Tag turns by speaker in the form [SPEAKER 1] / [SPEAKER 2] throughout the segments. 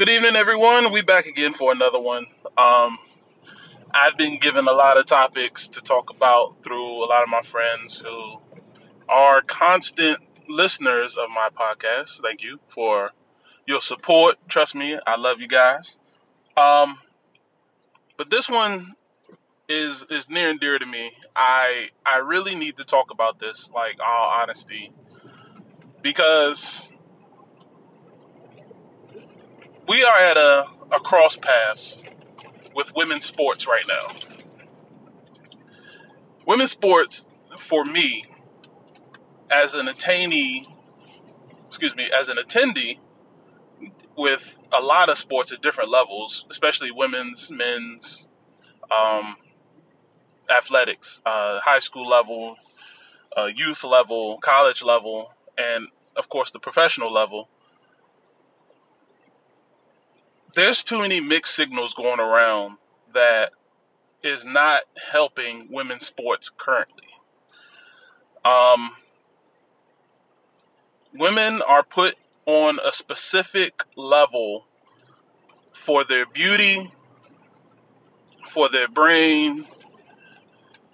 [SPEAKER 1] Good evening, everyone. We back again for another one. Um, I've been given a lot of topics to talk about through a lot of my friends who are constant listeners of my podcast. Thank you for your support. Trust me, I love you guys. Um, but this one is is near and dear to me. I I really need to talk about this, like all honesty, because we are at a, a cross paths with women's sports right now. Women's sports, for me, as an attainee, excuse me, as an attendee with a lot of sports at different levels, especially women's, men's, um, athletics, uh, high school level, uh, youth level, college level, and of course the professional level. There's too many mixed signals going around that is not helping women's sports currently. Um, women are put on a specific level for their beauty, for their brain,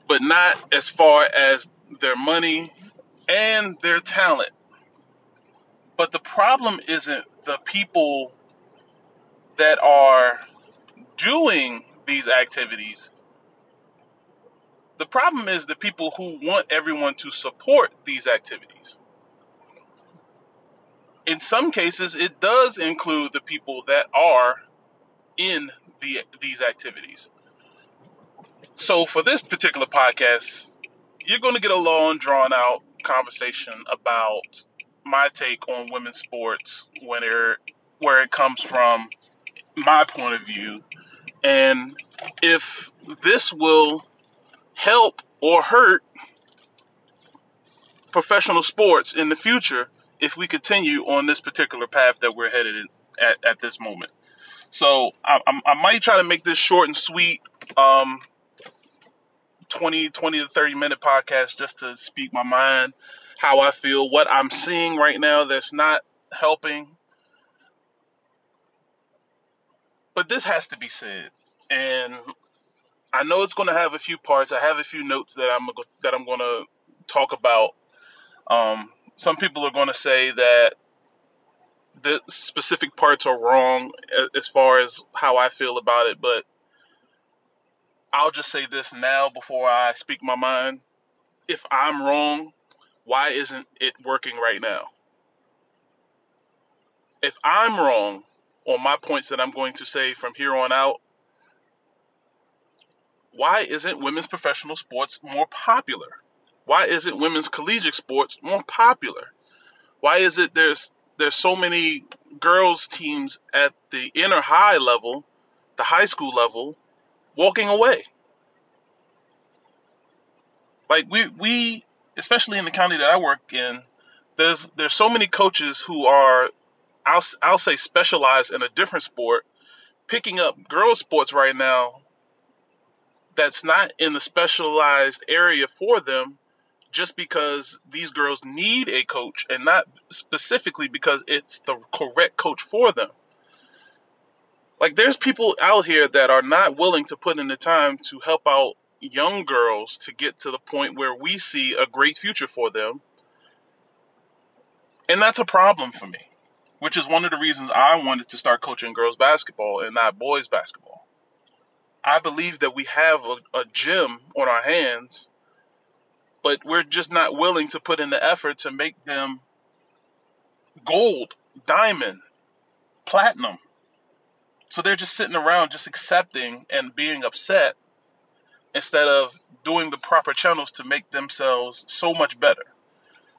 [SPEAKER 1] but not as far as their money and their talent. But the problem isn't the people that are doing these activities. The problem is the people who want everyone to support these activities. In some cases, it does include the people that are in the, these activities. So, for this particular podcast, you're going to get a long, drawn out conversation about my take on women's sports when it, where it comes from my point of view and if this will help or hurt professional sports in the future if we continue on this particular path that we're headed in at, at this moment. So I, I, might try to make this short and sweet, um, 20, 20 to 30 minute podcast just to speak my mind, how I feel, what I'm seeing right now that's not helping. But this has to be said. And I know it's going to have a few parts. I have a few notes that I'm that I'm going to talk about. Um, some people are going to say that the specific parts are wrong as far as how I feel about it, but I'll just say this now before I speak my mind. If I'm wrong, why isn't it working right now? If I'm wrong on my points that I'm going to say from here on out, why isn't women's professional sports more popular? Why isn't women's collegiate sports more popular? Why is it there's there's so many girls teams at the inner high level, the high school level, walking away? Like we we especially in the county that I work in, there's there's so many coaches who are I'll I'll say specialized in a different sport, picking up girls sports right now that's not in the specialized area for them just because these girls need a coach and not specifically because it's the correct coach for them. Like there's people out here that are not willing to put in the time to help out young girls to get to the point where we see a great future for them. And that's a problem for me, which is one of the reasons I wanted to start coaching girls basketball and not boys basketball. I believe that we have a, a gym on our hands, but we're just not willing to put in the effort to make them gold, diamond, platinum. So they're just sitting around just accepting and being upset instead of doing the proper channels to make themselves so much better.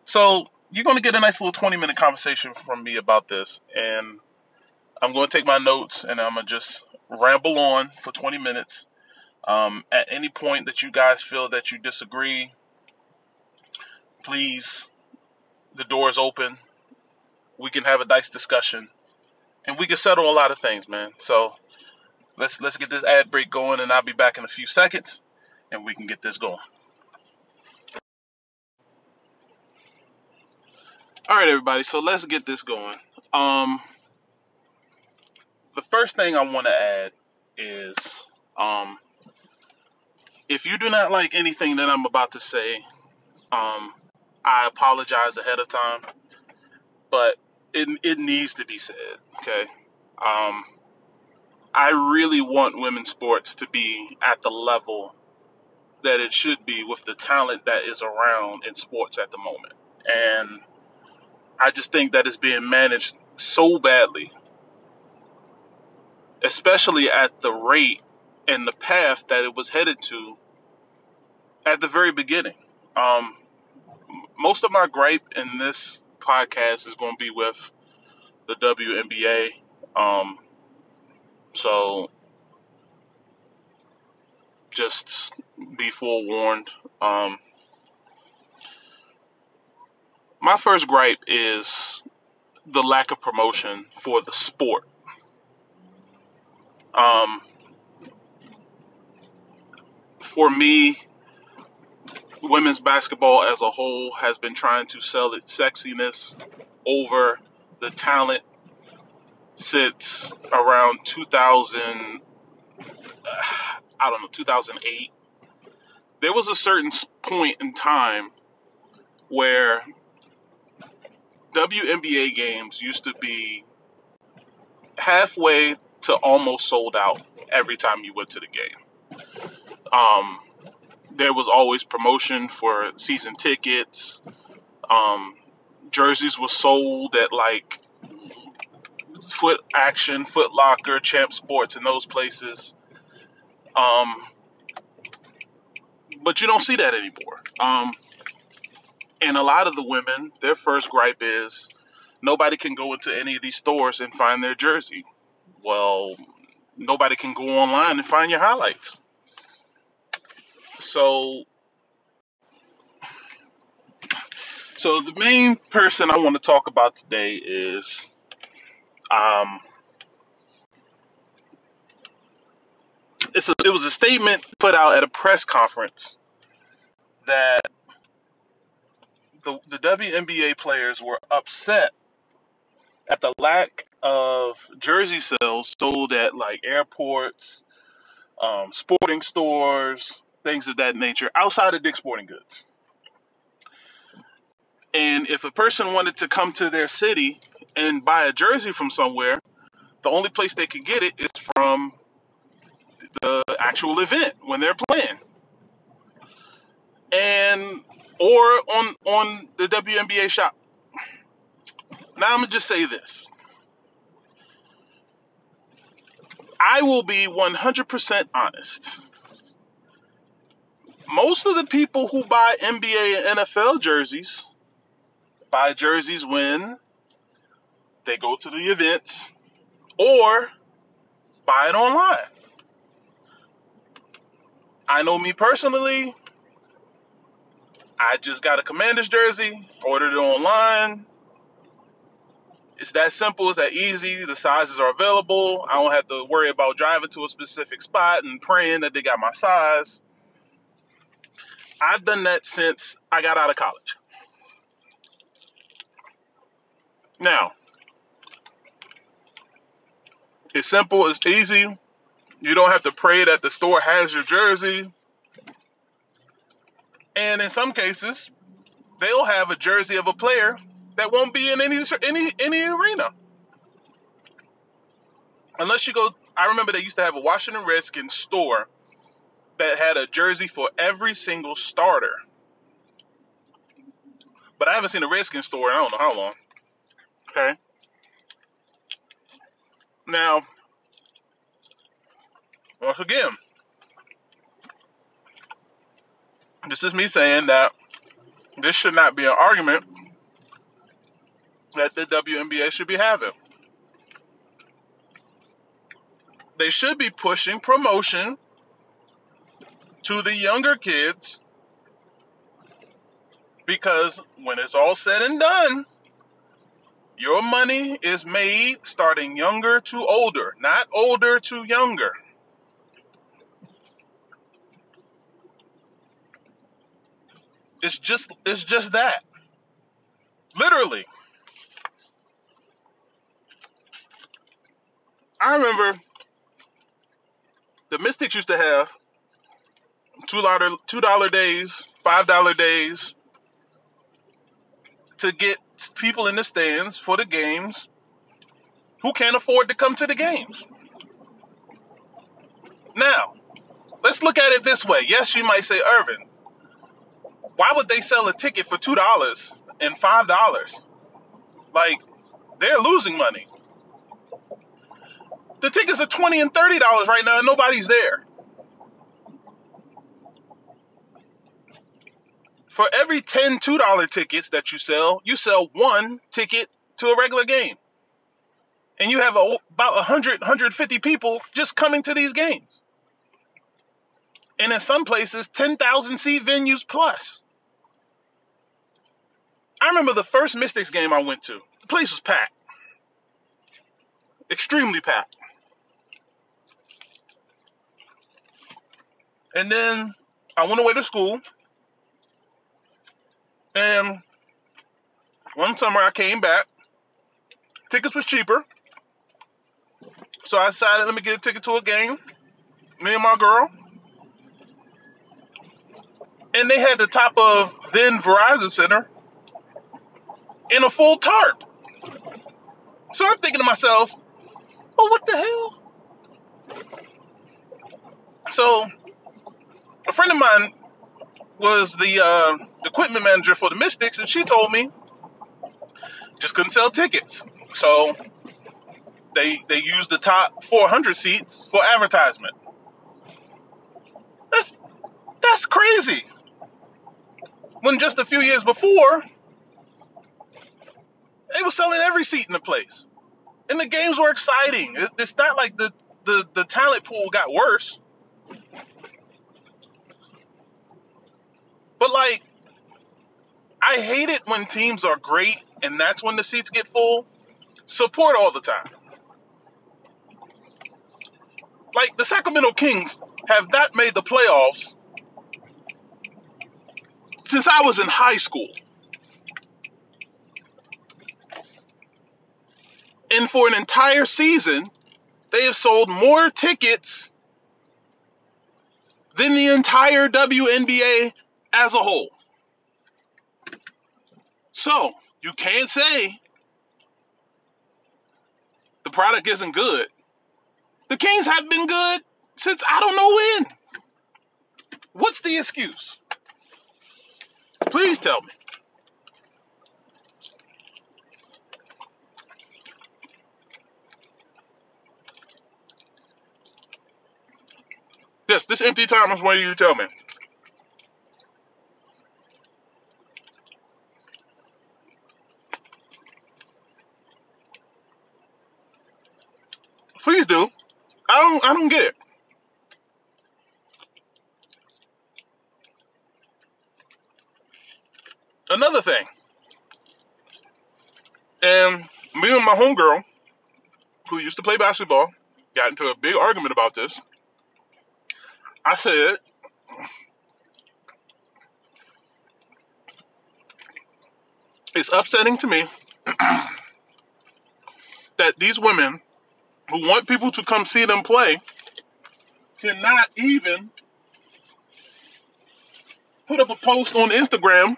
[SPEAKER 1] So you're going to get a nice little 20 minute conversation from me about this. And I'm going to take my notes and I'm going to just ramble on for 20 minutes. Um, at any point that you guys feel that you disagree, please, the door is open. We can have a nice discussion, and we can settle a lot of things, man. So let's let's get this ad break going, and I'll be back in a few seconds, and we can get this going. All right, everybody. So let's get this going. Um, first thing I want to add is um, if you do not like anything that I'm about to say, um, I apologize ahead of time, but it, it needs to be said, okay? Um, I really want women's sports to be at the level that it should be with the talent that is around in sports at the moment. And I just think that it's being managed so badly, especially at the rate and the path that it was headed to at the very beginning. Um, most of my gripe in this podcast is going to be with the WNBA. Um, so just be forewarned. Um, my first gripe is the lack of promotion for the sport. Um, for me, women's basketball as a whole has been trying to sell its sexiness over the talent since around 2000 I don't know 2008 there was a certain point in time where WNBA games used to be halfway to almost sold out every time you went to the game. Um, there was always promotion for season tickets. Um, jerseys were sold at like Foot Action, Foot Locker, Champ Sports, and those places. Um, but you don't see that anymore. Um, and a lot of the women, their first gripe is nobody can go into any of these stores and find their jersey. Well, nobody can go online and find your highlights. So, so the main person I want to talk about today is, um, it's a, it was a statement put out at a press conference that the, the WNBA players were upset at the lack of jersey sales sold at like airports, um, sporting stores, things of that nature outside of Dick's Sporting Goods. And if a person wanted to come to their city and buy a jersey from somewhere, the only place they could get it is from the actual event when they're playing. And or on on the WNBA shop. Now I'm gonna just say this. I will be 100% honest. Most of the people who buy NBA and NFL jerseys buy jerseys when they go to the events or buy it online. I know me personally, I just got a Commanders jersey, ordered it online. It's that simple, it's that easy. The sizes are available. I don't have to worry about driving to a specific spot and praying that they got my size. I've done that since I got out of college. Now, it's simple, it's easy. You don't have to pray that the store has your jersey. And in some cases, they'll have a jersey of a player that won't be in any any any arena. Unless you go I remember they used to have a Washington Redskins store that had a jersey for every single starter. But I haven't seen a Redskins store in I don't know how long. Okay. Now, once again, this is me saying that this should not be an argument that the WNBA should be having. They should be pushing promotion to the younger kids because when it's all said and done, your money is made starting younger to older, not older to younger. It's just it's just that. Literally. I remember the Mystics used to have two dollar two dollar days, five dollar days to get people in the stands for the games who can't afford to come to the games. Now, let's look at it this way. Yes, you might say, Irvin, why would they sell a ticket for two dollars and five dollars? Like, they're losing money. The tickets are twenty and thirty dollars right now, and nobody's there. For every 10 $2 tickets that you sell, you sell one ticket to a regular game. And you have a, about 100, 150 people just coming to these games. And in some places, 10,000 seat venues plus. I remember the first Mystics game I went to. The place was packed. Extremely packed. And then I went away to school and one summer I came back, tickets was cheaper. So I decided let me get a ticket to a game. Me and my girl. And they had the top of then Verizon Center in a full tarp. So I'm thinking to myself, oh, what the hell? So a friend of mine was the uh, equipment manager for the Mystics, and she told me just couldn't sell tickets. So they they used the top 400 seats for advertisement. That's that's crazy. When just a few years before, they were selling every seat in the place, and the games were exciting. It's not like the the, the talent pool got worse. But like, I hate it when teams are great and that's when the seats get full. Support all the time. Like the Sacramento Kings have not made the playoffs since I was in high school. And for an entire season, they have sold more tickets than the entire WNBA as a whole. So, you can't say the product isn't good. The Kings have been good since I don't know when. What's the excuse? Please tell me. This this empty time is waiting you tell me. Please do. I don't I don't get it. Another thing. And me and my homegirl, who used to play basketball, got into a big argument about this. I said, it's upsetting to me that these women who want people to come see them play cannot even put up a post on Instagram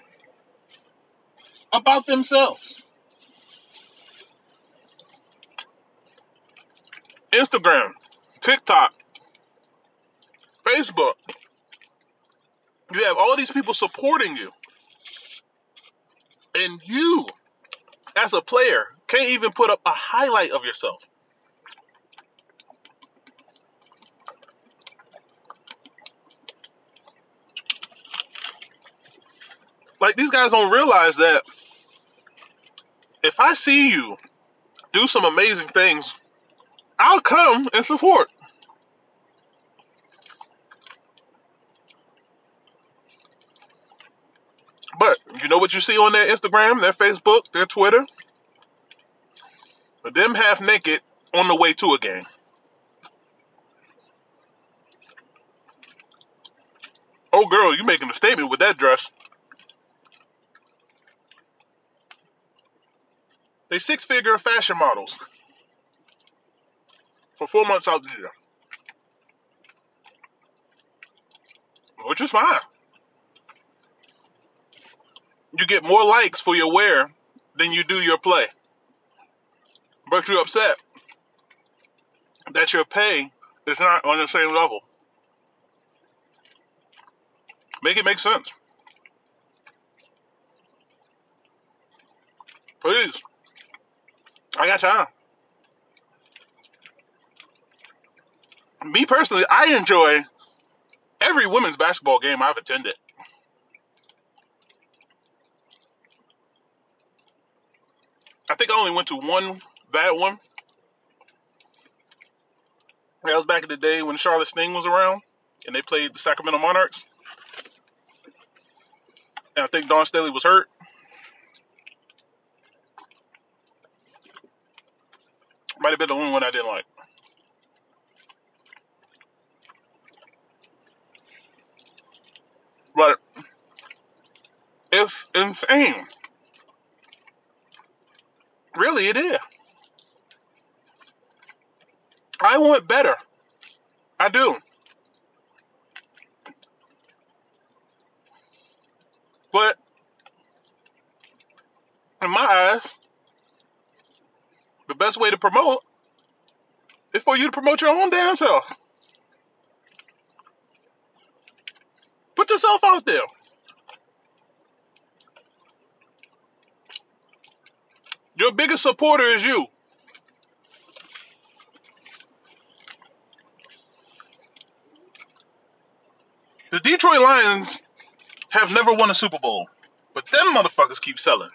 [SPEAKER 1] about themselves. Instagram, TikTok, Facebook. You have all these people supporting you. And you, as a player, can't even put up a highlight of yourself. like these guys don't realize that if I see you do some amazing things, I'll come and support. But you know what you see on their Instagram, their Facebook, their Twitter? But them half naked on the way to a game. Oh, girl, you making a statement with that dress. They six figure fashion models. for four months out the year, which is fine. You get more likes for your wear than you do your play, but you're upset that your pay is not on the same level. Make it make sense. Please. I got time. Me personally, I enjoy every women's basketball game I've attended. I think I only went to one bad one. That was back in the day when Charlotte Sting was around and they played the Sacramento Monarchs. And I think Dawn Staley was hurt. Might have been the only one I didn't like. But it's insane. Really, it is. I want better. I do. But in my eyes, the best way to promote is for you to promote your own damn self. Put yourself out there. Your biggest supporter is you. The Detroit Lions have never won a Super Bowl, but them motherfuckers keep selling.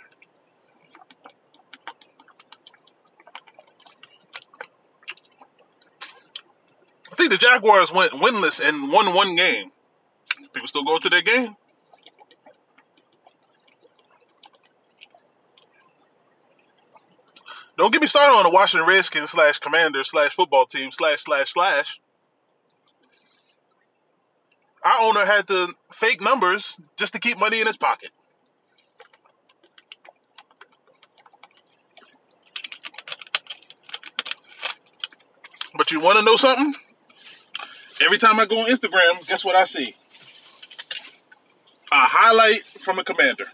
[SPEAKER 1] I think the Jaguars went winless and won one game. People still go to their game. Don't get me started on the Washington Redskins slash Commander slash football team slash slash slash. Our owner had to fake numbers just to keep money in his pocket. But you want to know something? Every time I go on Instagram, guess what I see? A highlight from a commander.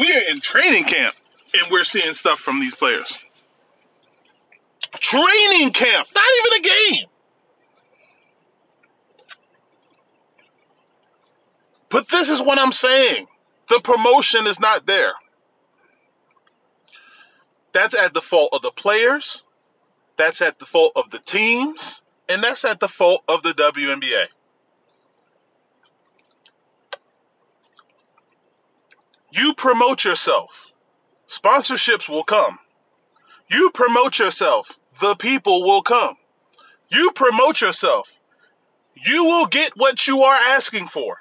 [SPEAKER 1] We are in training camp and we're seeing stuff from these players. Training camp, not even a game. But this is what I'm saying. The promotion is not there. That's at the fault of the players. That's at the fault of the teams. And that's at the fault of the WNBA. You promote yourself. Sponsorships will come. You promote yourself. The people will come. You promote yourself. You will get what you are asking for.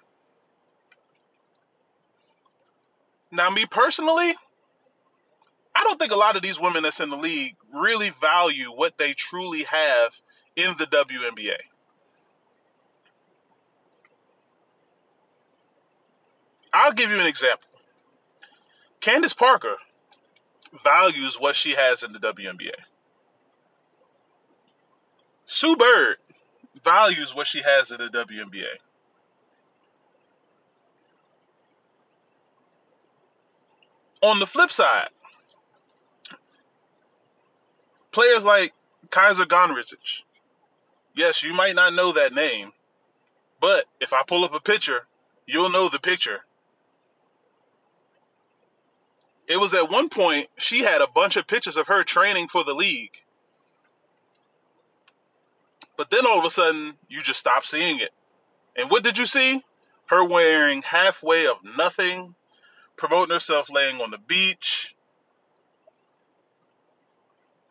[SPEAKER 1] Now, me personally, I don't think a lot of these women that's in the league really value what they truly have in the WNBA. I'll give you an example. Candace Parker values what she has in the WNBA. Sue Bird values what she has in the WNBA. On the flip side, players like Kysre Gondrezick, yes, you might not know that name, but if I pull up a picture, you'll know the picture. It was at one point she had a bunch of pictures of her training for the league. But then all of a sudden, you just stop seeing it. And what did you see? Her wearing halfway of nothing, promoting herself laying on the beach,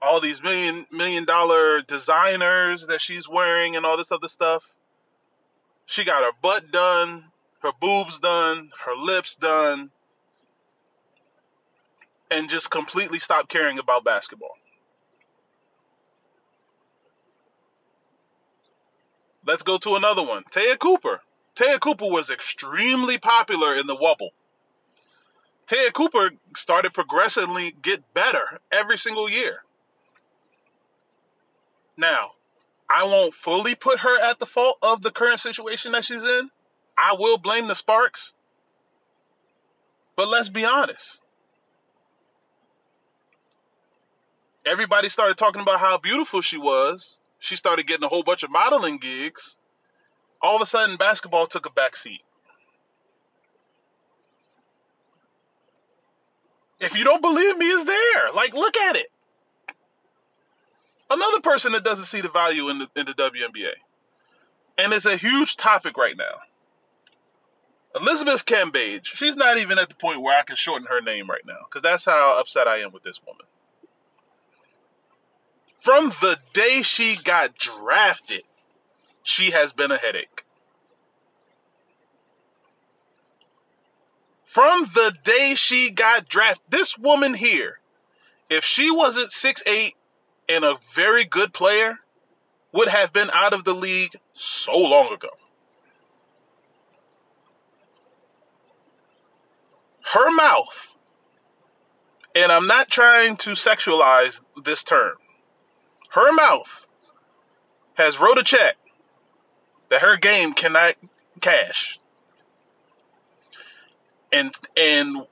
[SPEAKER 1] all these million million dollar designers that she's wearing and all this other stuff. She got her butt done, her boobs done, her lips done, and just completely stop caring about basketball. Let's go to another one. Te'a Cooper. Te'a Cooper was extremely popular in the Wubble. Te'a Cooper started progressively get better every single year. Now, I won't fully put her at the fault of the current situation that she's in. I will blame the Sparks. But let's be honest. Everybody started talking about how beautiful she was. She started getting a whole bunch of modeling gigs. All of a sudden, basketball took a back seat. If you don't believe me, it's there. Like, look at it. Another person that doesn't see the value in the, in the WNBA. And it's a huge topic right now. Elizabeth Cambage. She's not even at the point where I can shorten her name right now because that's how upset I am with this woman. From the day she got drafted, she has been a headache. From the day she got drafted, this woman here, if she wasn't six eight and a very good player, would have been out of the league so long ago. Her mouth, and I'm not trying to sexualize this term, her mouth has wrote a check that her game cannot cash. And and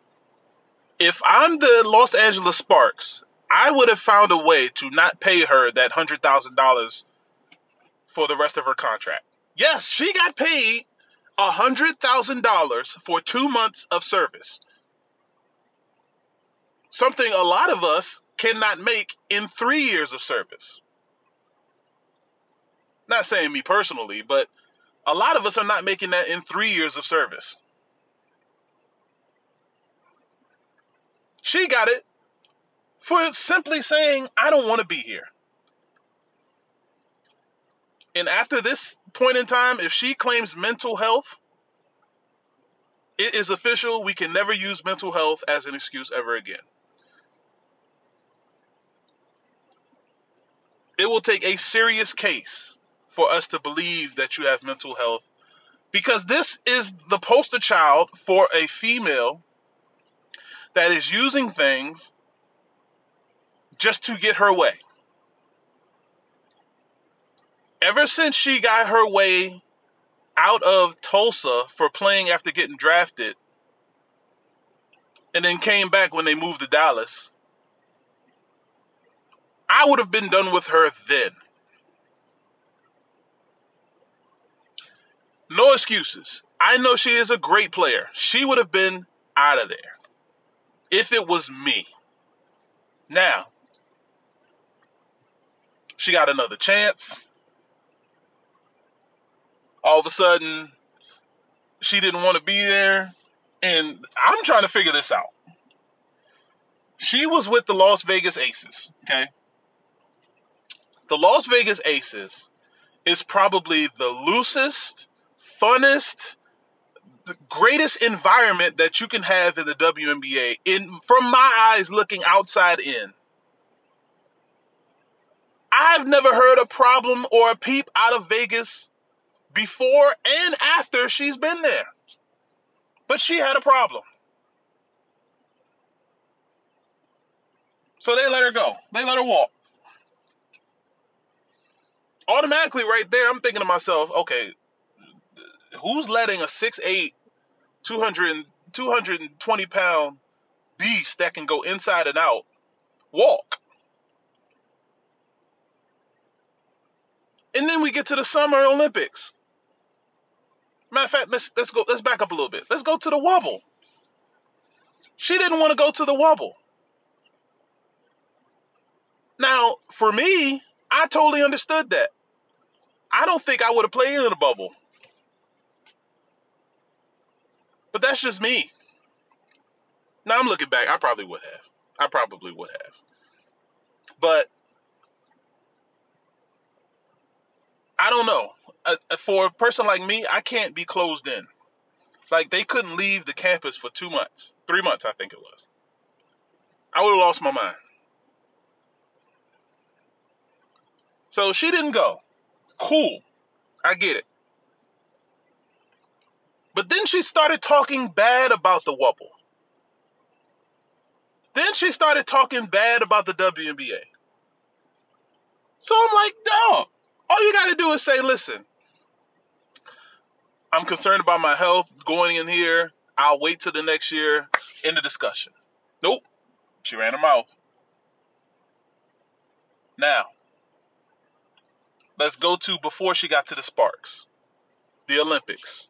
[SPEAKER 1] if I'm the Los Angeles Sparks, I would have found a way to not pay her that hundred thousand dollars for the rest of her contract. Yes, she got paid a hundred thousand dollars for two months of service. Something a lot of us cannot make in three years of service. Not saying me personally, but a lot of us are not making that in three years of service. She got it for simply saying, I don't want to be here. And after this point in time, if she claims mental health, it is official. We can never use mental health as an excuse ever again. It will take a serious case for us to believe that you have mental health because this is the poster child for a female that is using things just to get her way. Ever since she got her way out of Tulsa for playing after getting drafted and then came back when they moved to Dallas, I would have been done with her then. No excuses. I know she is a great player. She would have been out of there if it was me. Now, she got another chance. All of a sudden, she didn't want to be there. And I'm trying to figure this out. She was with the Las Vegas Aces, okay? The Las Vegas Aces is probably the loosest, funnest, the greatest environment that you can have in the WNBA in from my eyes looking outside in. I've never heard a problem or a peep out of Vegas before and after she's been there. But she had a problem. So they let her go. They let her walk. Automatically, right there, I'm thinking to myself, okay, who's letting a 6'8, 200, 220 pound beast that can go inside and out walk? And then we get to the Summer Olympics. Matter of fact, let's let's go let's back up a little bit. Let's go to the Wubble. She didn't want to go to the Wubble. Now, for me, I totally understood that. I don't think I would have played in the bubble. But that's just me. Now I'm looking back, I probably would have. I probably would have. But I don't know. For a person like me, I can't be closed in. Like they couldn't leave the campus for two months, three months, I think it was. I would have lost my mind. So she didn't go. Cool. I get it. But then she started talking bad about the Wubble. Then she started talking bad about the WNBA So I'm like, dog, all you got to do is say, listen, I'm concerned about my health going in here. I'll wait till the next year. in the discussion. Nope. She ran her mouth. Now, let's go to before she got to the Sparks, the Olympics.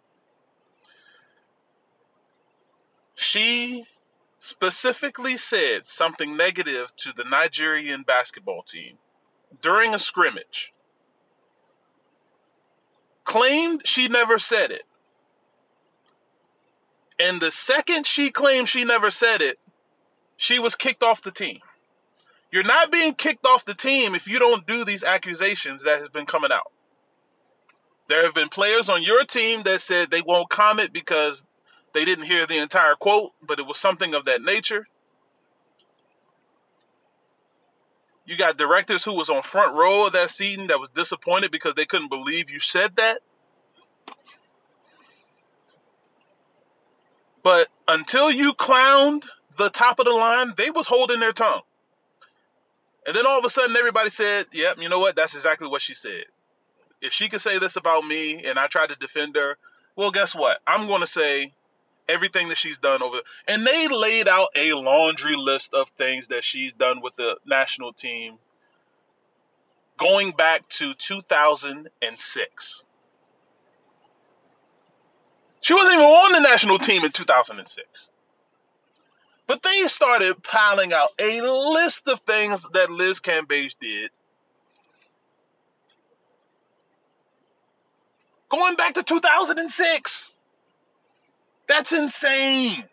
[SPEAKER 1] She specifically said something negative to the Nigerian basketball team during a scrimmage. Claimed she never said it. And the second she claimed she never said it, she was kicked off the team. You're not being kicked off the team if you don't do these accusations that has been coming out. There have been players on your team that said they won't comment because they didn't hear the entire quote, but it was something of that nature. You got directors who was on front row of that seating that was disappointed because they couldn't believe you said that. But until you clowned the top of the line, they was holding their tongue. And then all of a sudden everybody said, Yep, you know what? That's exactly what she said. If she could say this about me and I tried to defend her, well, guess what? I'm going to say everything that she's done over and they laid out a laundry list of things that she's done with the national team going back to 2006 she wasn't even on the national team in 2006 but they started piling out a list of things that liz cambage did going back to 2006 that's insane.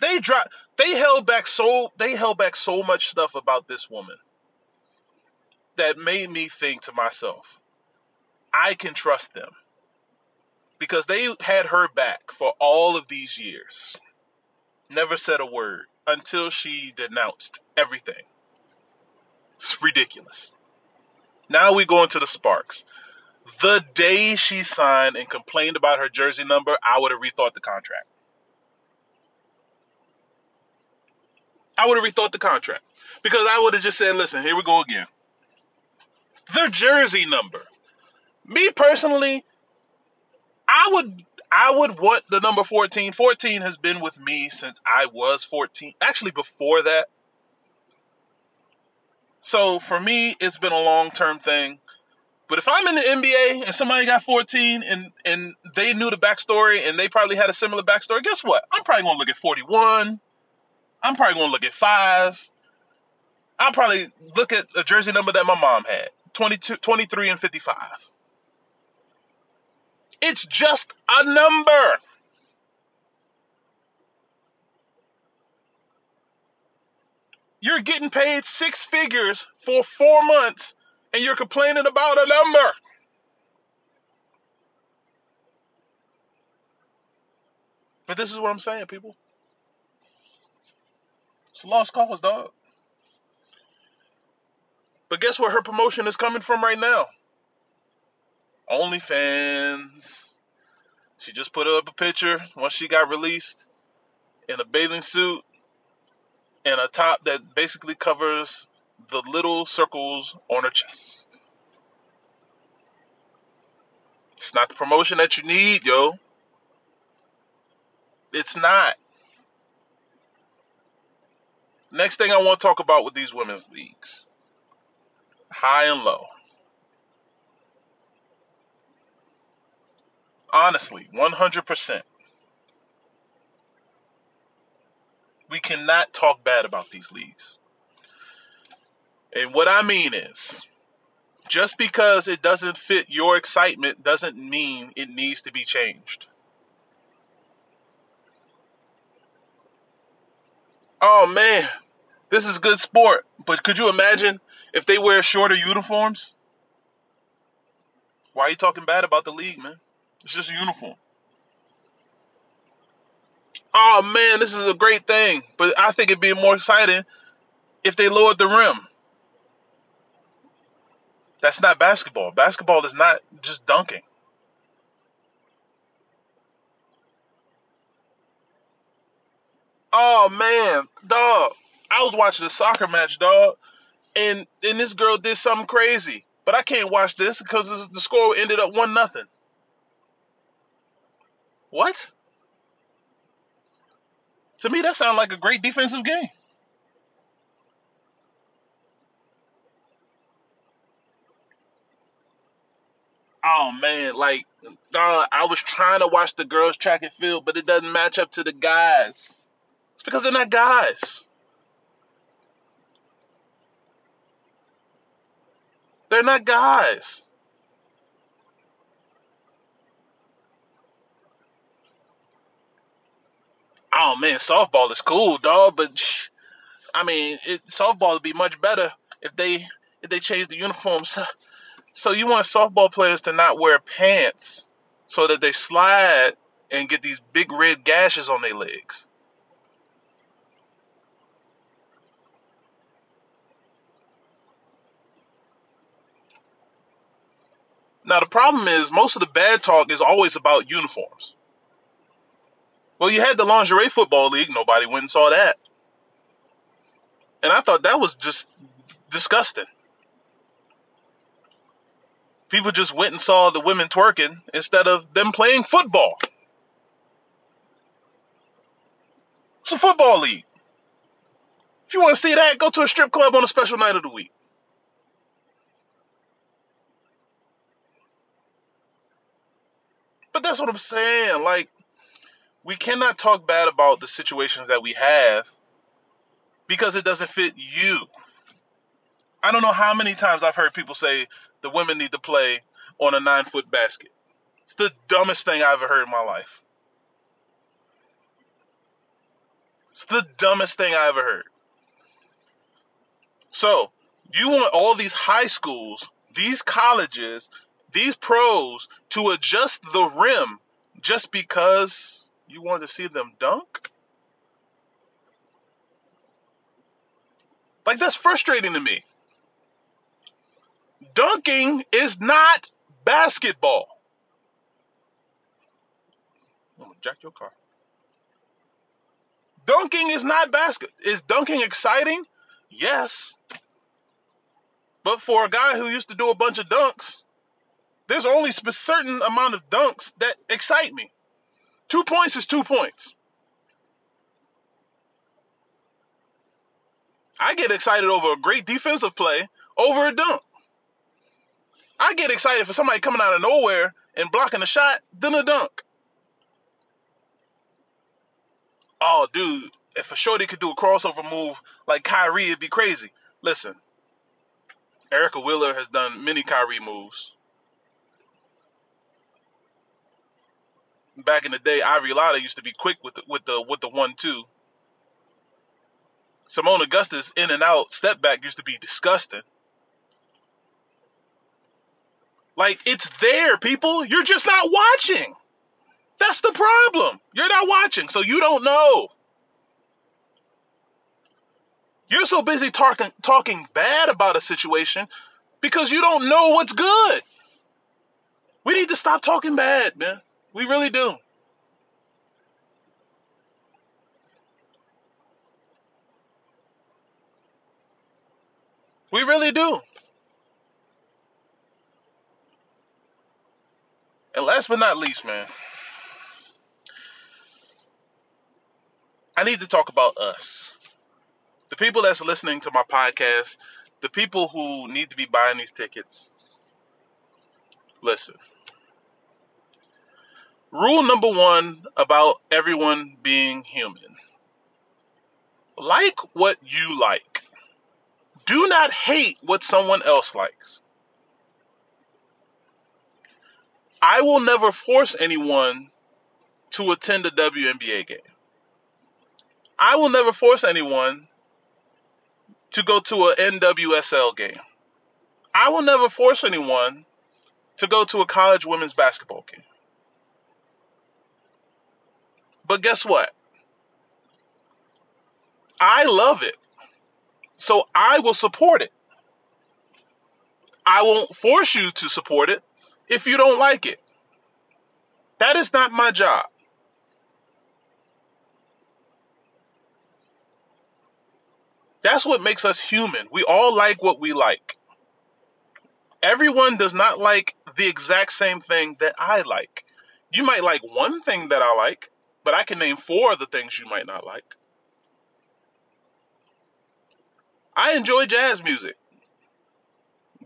[SPEAKER 1] They dropped. They held back so. They held back so much stuff about this woman that made me think to myself, I can trust them because they had her back for all of these years. Never said a word until she denounced everything. It's ridiculous. Now we go into the sparks. The day she signed and complained about her jersey number, I would have rethought the contract. I would have rethought the contract because I would have just said, listen, here we go again. The jersey number. Me personally, I would I would want the number 14. 14 has been with me since I was 14. Actually before that. So for me, it's been a long-term thing. But if I'm in the NBA and somebody got 14 and and they knew the backstory and they probably had a similar backstory, guess what? I'm probably gonna look at 41. I'm probably gonna look at five. I'll probably look at a jersey number that my mom had 22, 23 and 55. It's just a number. You're getting paid six figures for four months and you're complaining about a number. But this is what I'm saying, people. It's a lost cause, dog. But guess where her promotion is coming from right now? OnlyFans. She just put up a picture once she got released in a bathing suit and a top that basically covers the little circles on her chest. It's not the promotion that you need, yo. It's not. Next thing I want to talk about with these women's leagues high and low. Honestly, 100%. We cannot talk bad about these leagues. And what I mean is, just because it doesn't fit your excitement doesn't mean it needs to be changed. Oh man, this is good sport, but could you imagine if they wear shorter uniforms? Why are you talking bad about the league, man? It's just a uniform. Oh man, this is a great thing, but I think it'd be more exciting if they lowered the rim. That's not basketball. Basketball is not just dunking. Oh man, dog. I was watching a soccer match, dog, and and this girl did something crazy, but I can't watch this because the score ended up one nothing. What? To me, that sounds like a great defensive game. Oh man, like uh, I was trying to watch the girls track and field, but it doesn't match up to the guys. It's because they're not guys. They're not guys. Oh man, softball is cool, dog. But I mean, it, softball would be much better if they if they change the uniforms. So you want softball players to not wear pants so that they slide and get these big red gashes on their legs. Now the problem is most of the bad talk is always about uniforms. Well, you had the lingerie football league. Nobody went and saw that. And I thought that was just disgusting. People just went and saw the women twerking instead of them playing football. It's a football league. If you want to see that, go to a strip club on a special night of the week. But that's what I'm saying. Like, we cannot talk bad about the situations that we have because it doesn't fit you. I don't know how many times I've heard people say the women need to play on a nine foot basket. It's the dumbest thing I've ever heard in my life. It's the dumbest thing I ever heard. So, you want all these high schools, these colleges, these pros to adjust the rim just because you wanted to see them dunk? Like, that's frustrating to me. Dunking is not basketball. I'm gonna jack your car. Dunking is not basket. Is dunking exciting? Yes. But for a guy who used to do a bunch of dunks, there's only a certain amount of dunks that excite me. Two points is two points. I get excited over a great defensive play over a dunk. I get excited for somebody coming out of nowhere and blocking a shot than a dunk. Oh, dude, if a shorty could do a crossover move like Kyrie, it'd be crazy. Listen, Erica Wheeler has done many Kyrie moves. Back in the day, Ivory Latta used to be quick with the, with the with the one two. Seimone Augustus in and out step back used to be disgusting. Like it's there, people. You're just not watching. That's the problem. You're not watching, so you don't know. You're so busy talking talking bad about a situation because you don't know what's good. We need to stop talking bad, man. We really do. We really do. And last but not least, man, I need to talk about us. The people that's listening to my podcast, the people who need to be buying these tickets. Listen. Rule number one about everyone being human like what you like. Do not hate what someone else likes. I will never force anyone to attend a WNBA game. I will never force anyone to go to an NWSL game. I will never force anyone to go to a college women's basketball game. But guess what? I love it. So I will support it. I won't force you to support it if you don't like it. That is not my job. That's what makes us human. We all like what we like. Everyone does not like the exact same thing that I like. You might like one thing that I like, but I can name four of the things you might not like. I enjoy jazz music.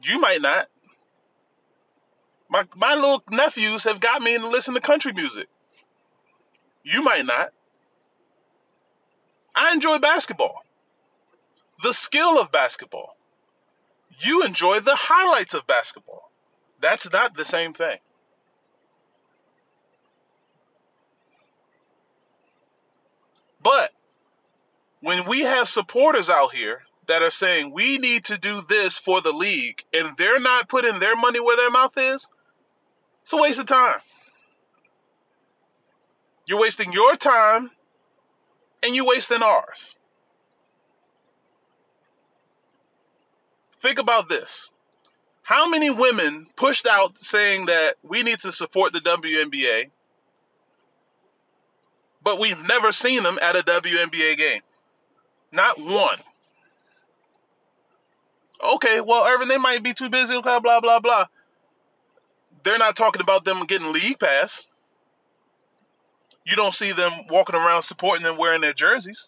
[SPEAKER 1] You might not. My my little nephews have got me into listen to country music. You might not. I enjoy basketball. The skill of basketball. You enjoy the highlights of basketball. That's not the same thing. But when we have supporters out here that are saying we need to do this for the league and they're not putting their money where their mouth is, it's a waste of time. You're wasting your time and you're wasting ours. Think about this. How many women pushed out saying that we need to support the WNBA, but we've never seen them at a WNBA game? Not one. Okay, well, Irvin, they might be too busy, blah, blah, blah, blah. They're not talking about them getting league pass. You don't see them walking around supporting them wearing their jerseys.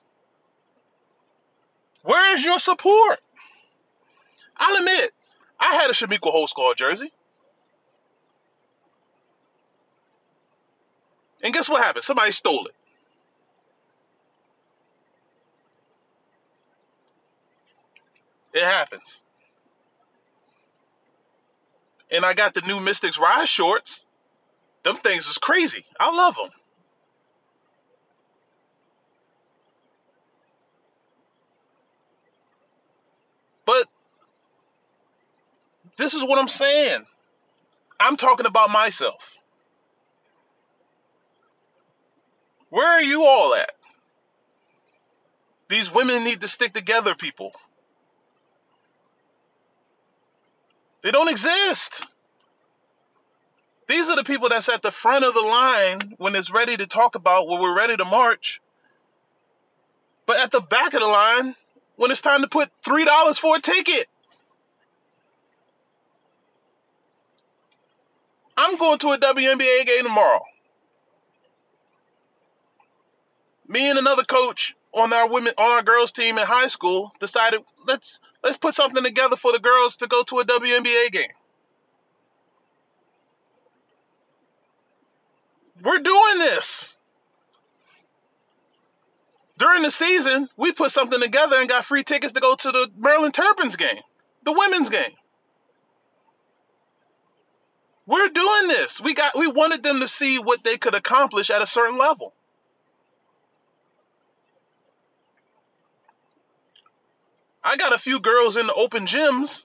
[SPEAKER 1] Where is your support? I'll admit, I had a Chamique Holdsclaw jersey. And guess what happened? Somebody stole it. It happens. And I got the new Mystics Rise shorts. Them things is crazy. I love them. But this is what I'm saying. I'm talking about myself. Where are you all at? These women need to stick together, people. They don't exist. These are the people that's at the front of the line when it's ready to talk about when we're ready to march. But at the back of the line when it's time to put $3 for a ticket. I'm going to a WNBA game tomorrow. Me and another coach on our women on our girls team in high school decided let's let's put something together for the girls to go to a WNBA game. We're doing this. During the season, we put something together and got free tickets to go to the Maryland Terrapins game, the women's game. We're doing this. We got we wanted them to see what they could accomplish at a certain level. I got a few girls in the open gyms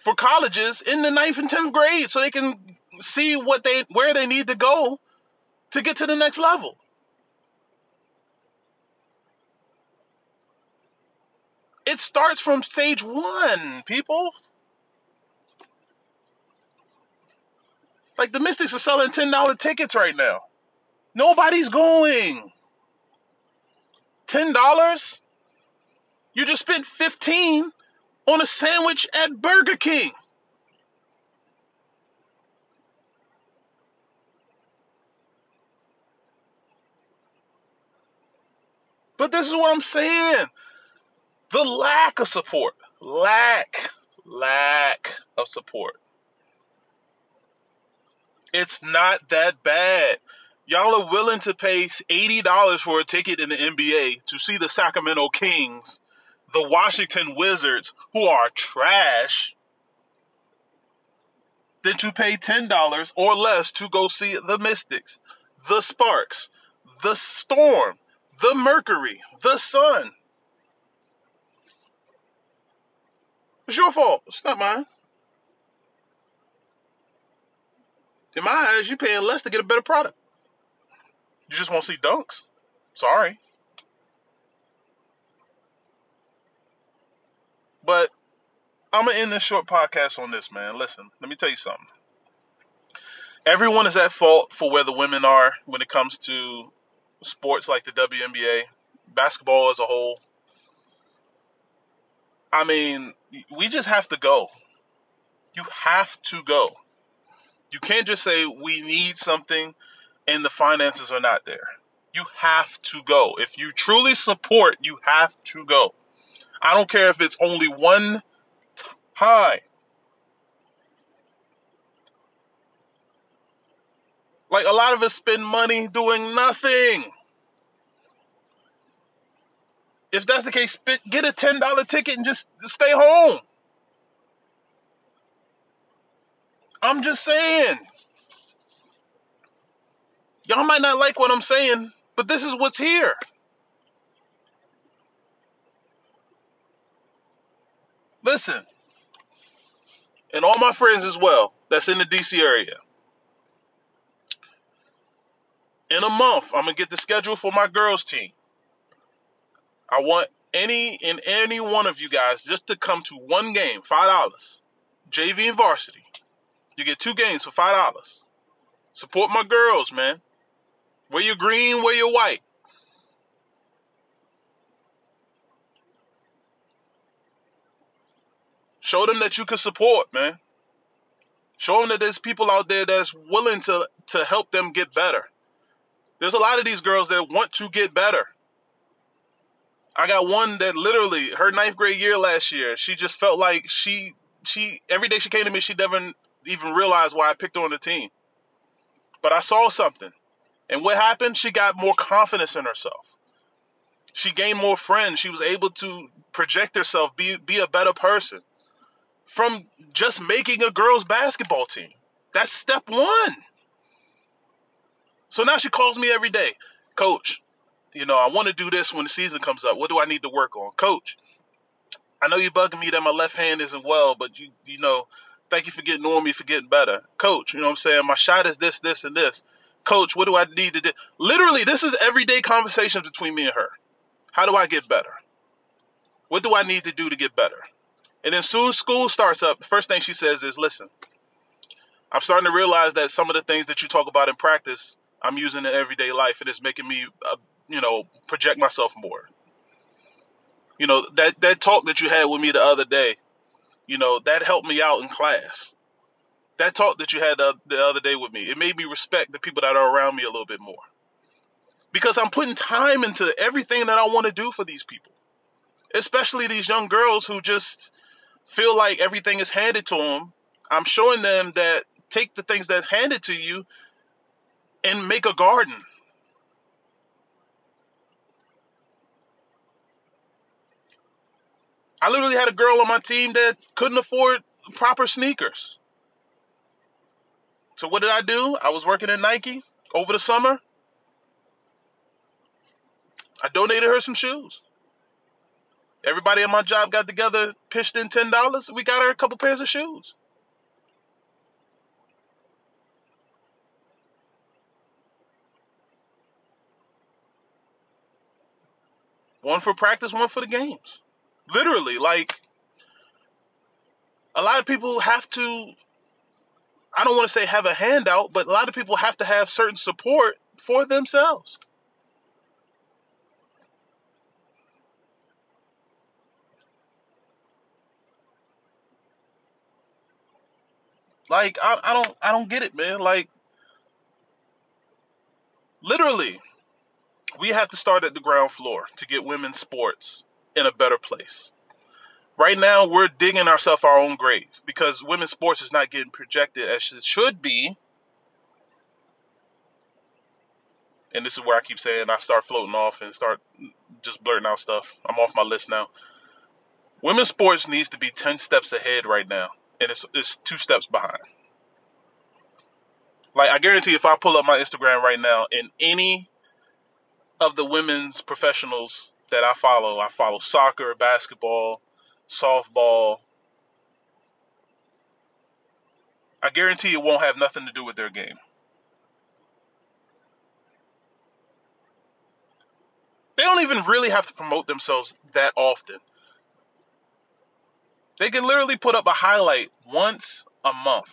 [SPEAKER 1] for colleges in the ninth and tenth grade so they can see what they where they need to go to get to the next level. It starts from stage one, people. Like the Mystics are selling $10 tickets right now. Nobody's going. $10? You just spent 15 on a sandwich at Burger King. But this is what I'm saying. The lack of support. Lack, lack of support. It's not that bad. Y'all are willing to pay $80 for a ticket in the NBA to see the Sacramento Kings the Washington Wizards, who are trash, than to pay $10 or less to go see the Mystics, the Sparks, the Storm, the Mercury, the Sun. It's your fault. It's not mine. In my eyes, you're paying less to get a better product. You just won't see dunks. Sorry. But I'm gonna end this short podcast on this, man. Listen, let me tell you something. Everyone is at fault for where the women are when it comes to sports like the WNBA, basketball as a whole. I mean, we just have to go. You have to go. You can't just say we need something and the finances are not there. You have to go. If you truly support, you have to go. I don't care if it's only one time. Like a lot of us spend money doing nothing. If that's the case, get a $10 ticket and just stay home. I'm just saying. Y'all might not like what I'm saying, but this is what's here. Listen, and all my friends as well that's in the DC area. In a month, I'm gonna get the schedule for my girls team. I want any and any one of you guys just to come to one game, five dollars, JV and varsity. You get two games for five dollars. Support my girls, man. Wear your green, wear your white. Show them that you can support, man. Show them that there's people out there that's willing to to help them get better. There's a lot of these girls that want to get better. I got one that literally her ninth grade year last year, she just felt like she she every day she came to me, she never even realized why I picked her on the team. But I saw something. And what happened? She got more confidence in herself. She gained more friends. She was able to project herself, be be a better person from just making a girls basketball team. That's step 1. So now she calls me every day, "Coach, you know, I want to do this when the season comes up. What do I need to work on?" "Coach, I know you're bugging me that my left hand isn't well, but you you know, thank you for getting on me for getting better. Coach, you know what I'm saying? My shot is this, this, and this. Coach, what do I need to do? Literally, this is everyday conversations between me and her. How do I get better? What do I need to do to get better? And then soon school starts up, the first thing she says is, listen, I'm starting to realize that some of the things that you talk about in practice, I'm using in everyday life, and it's making me, uh, you know, project myself more. You know, that, that talk that you had with me the other day, you know, that helped me out in class. That talk that you had the, the other day with me, it made me respect the people that are around me a little bit more. Because I'm putting time into everything that I want to do for these people. Especially these young girls who just feel like everything is handed to them. I'm showing them that take the things that handed to you and make a garden. I literally had a girl on my team that couldn't afford proper sneakers. So what did I do? I was working at Nike over the summer. I donated her some shoes. Everybody at my job got together, pitched in ten dollars. We got her a couple pairs of shoes. One for practice, one for the games. Literally, like a lot of people have to I don't want to say have a handout, but a lot of people have to have certain support for themselves. Like I, I don't I don't get it, man. Like literally, we have to start at the ground floor to get women's sports in a better place. Right now, we're digging ourselves our own grave because women's sports is not getting projected as it should be. And this is where I keep saying I start floating off and start just blurting out stuff. I'm off my list now. Women's sports needs to be 10 steps ahead right now, and it's, it's two steps behind. Like, I guarantee if I pull up my Instagram right now, and any of the women's professionals that I follow, I follow soccer, basketball, softball. I guarantee it won't have nothing to do with their game. They don't even really have to promote themselves that often. They can literally put up a highlight once a month,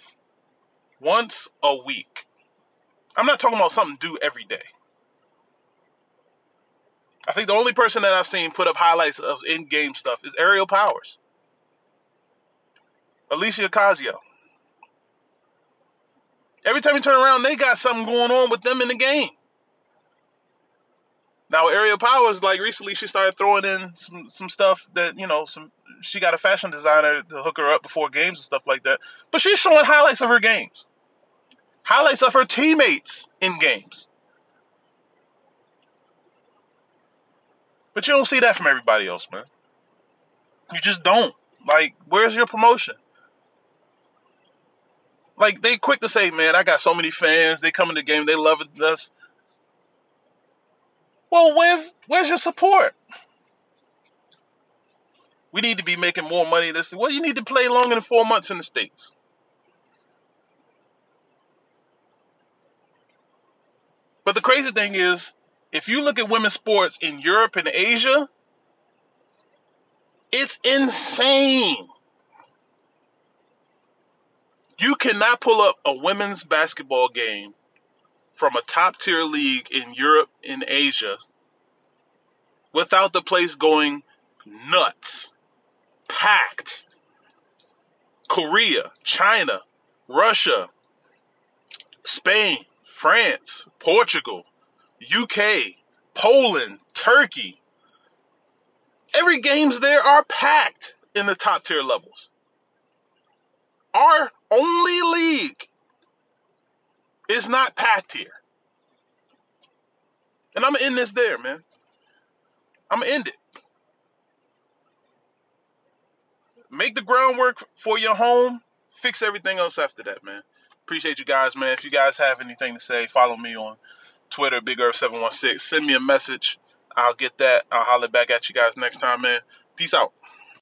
[SPEAKER 1] once a week. I'm not talking about something due every day. I think the only person that I've seen put up highlights of in-game stuff is Aerial Powers. Alicia Ocasio. Every time you turn around, they got something going on with them in the game. Now, Aerial Powers, like recently, she started throwing in some some stuff that you know, some she got a fashion designer to hook her up before games and stuff like that. But she's showing highlights of her games, highlights of her teammates in games. But you don't see that from everybody else, man. You just don't. Like, where's your promotion? Like, they quick to say, man, I got so many fans. They come in the game, they love us. Well, where's where's your support? We need to be making more money this. Well, you need to play longer than four months in the states. But the crazy thing is, if you look at women's sports in Europe and Asia, it's insane. You cannot pull up a women's basketball game from a top tier league in Europe and Asia without the place going nuts, packed. Korea, China, Russia, Spain, France, Portugal, UK, Poland, Turkey. Every games there are packed in the top tier levels. Our only league is not packed here. And I'm gonna end this there, man. I'm gonna end it. Make the groundwork for your home. Fix everything else after that, man. Appreciate you guys, man. If you guys have anything to say, follow me on Twitter, Big Earth 716. Send me a message. I'll get that. I'll holler back at you guys next time, man. Peace out.